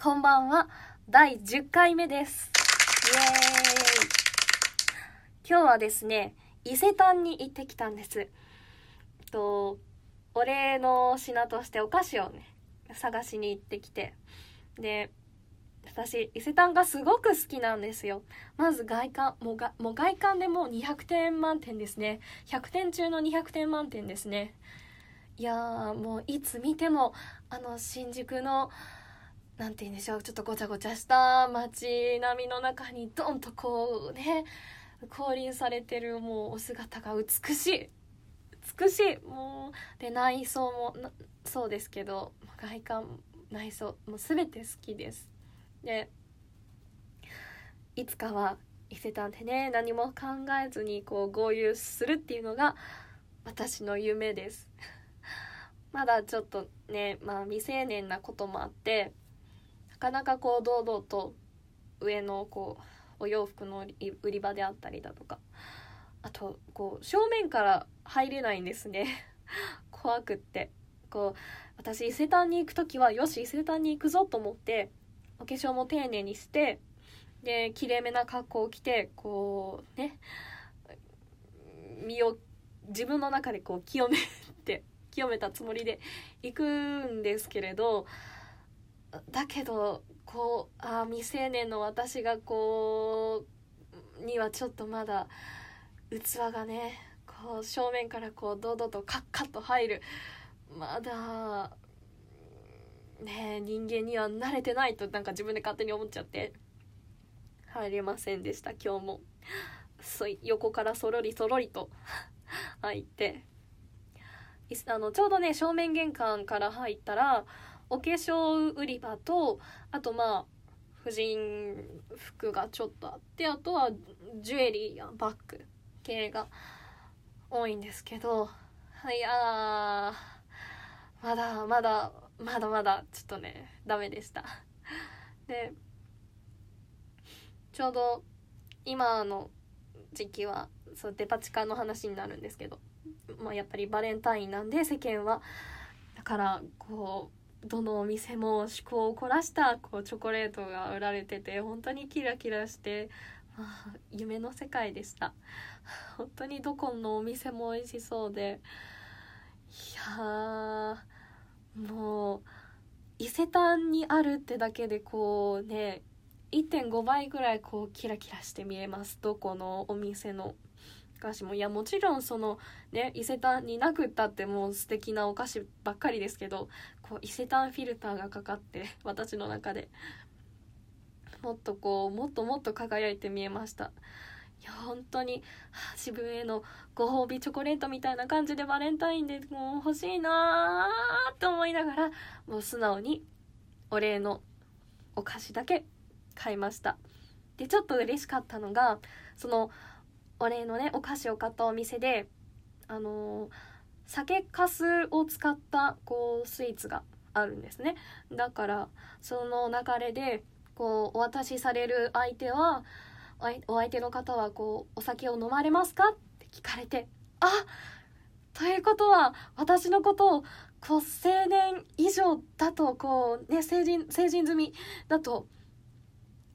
こんばんは。第10回目です。イエーイ。今日はですね、伊勢丹に行ってきたんです。と、お礼の品としてお菓子をね、探しに行ってきて。で、私、伊勢丹がすごく好きなんですよ。まず外観、もうがもう外観でもう200点満点ですね。100点中の200点満点ですね。いやー、もういつ見ても、あの、新宿の、なんて言うんでしょう、ちょっとごちゃごちゃした街並みの中にドンとこうね、降臨されてるもうお姿が美しい。美しい。もう、で、内装もそうですけど、外観、内装、もう全て好きです。で、いつかは伊勢丹でね、何も考えずにこう合流するっていうのが私の夢です。まだちょっとね、まあ未成年なこともあって、かなかこう堂々と上のこうお洋服の売り場であったりだとかあとこう正面から入れないんですね。怖くって。こう私伊勢丹に行く時はよし伊勢丹に行くぞと思ってお化粧も丁寧にしてできれいめな格好を着てこうね身を自分の中でこう清めて清めたつもりで行くんですけれどだけどこうあ未成年の私がこうにはちょっとまだ器がねこう正面からこう堂々とカッカッと入るまだね人間には慣れてないとなんか自分で勝手に思っちゃって入れませんでした今日も。そう横からそろりそろりと入って。あのちょうどね正面玄関から入ったらお化粧売り場とあとまあ婦人服がちょっとあってあとはジュエリーやバッグ系が多いんですけどいやまだまだまだまだちょっとねダメでした。でちょうど今の時期はそうデパ地下の話になるんですけど、まあ、やっぱりバレンタインなんで世間は。だからこうどのお店も趣向を凝らしたこうチョコレートが売られてて本当にキラキラして、あ、夢の世界でした。本当にどこのお店も美味しそうでいやもう伊勢丹にあるってだけでこうね1.5倍ぐらいこうキラキラして見えます。どこのお店の。菓子もいやもちろんそのね伊勢丹になくったってもう素敵なお菓子ばっかりですけどこう伊勢丹フィルターがかかって私の中で。もっとこうもっともっと輝いて見えました。いや本当に、自分へのご褒美チョコレートみたいな感じでバレンタインでもう欲しいなーって思いながらもう素直にお礼のお菓子だけ買いました。でちょっと嬉しかったのがそのお礼のねお菓子を買ったお店であの、酒かすを使ったこうスイーツがあるんですね。だからその流れでこうお渡しされる相手はお相手の方はこうお酒を飲まれますかって聞かれてあということは私のことをこう青年以上だとこうね成人成人済みだと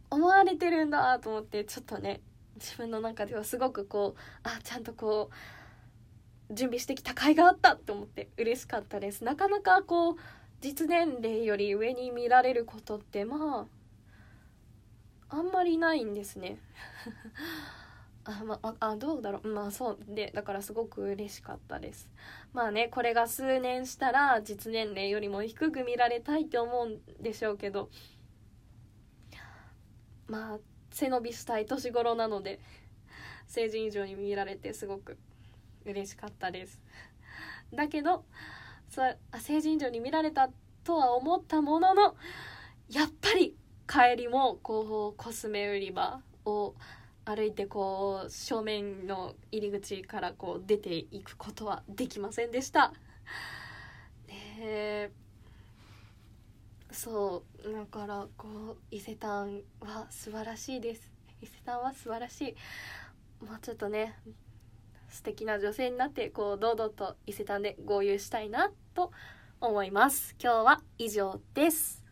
思われてるんだと思ってちょっとね自分の中ではすごくこうあちゃんとこう準備してきた甲斐があったと思って嬉しかったです。なかなかこう実年齢より上に見られることってまああんまりないんですね。あまああどうだろう。まあそう。でだからすごく嬉しかったです。まあねこれが数年したら実年齢よりも低く見られたいって思うんでしょうけど。まあ背伸びしたい年頃なので成人以上に見られてすごく嬉しかったです。だけどそ成人以上に見られたとは思ったもののやっぱり帰りもこうコスメ売り場を歩いてこう正面の入り口からこう出ていくことはできませんでした。でそうだからこう伊勢丹は素晴らしいです。伊勢丹は素晴らしい。もうちょっとね素敵な女性になってこう堂々と伊勢丹で合流したいなと思います。今日は以上です。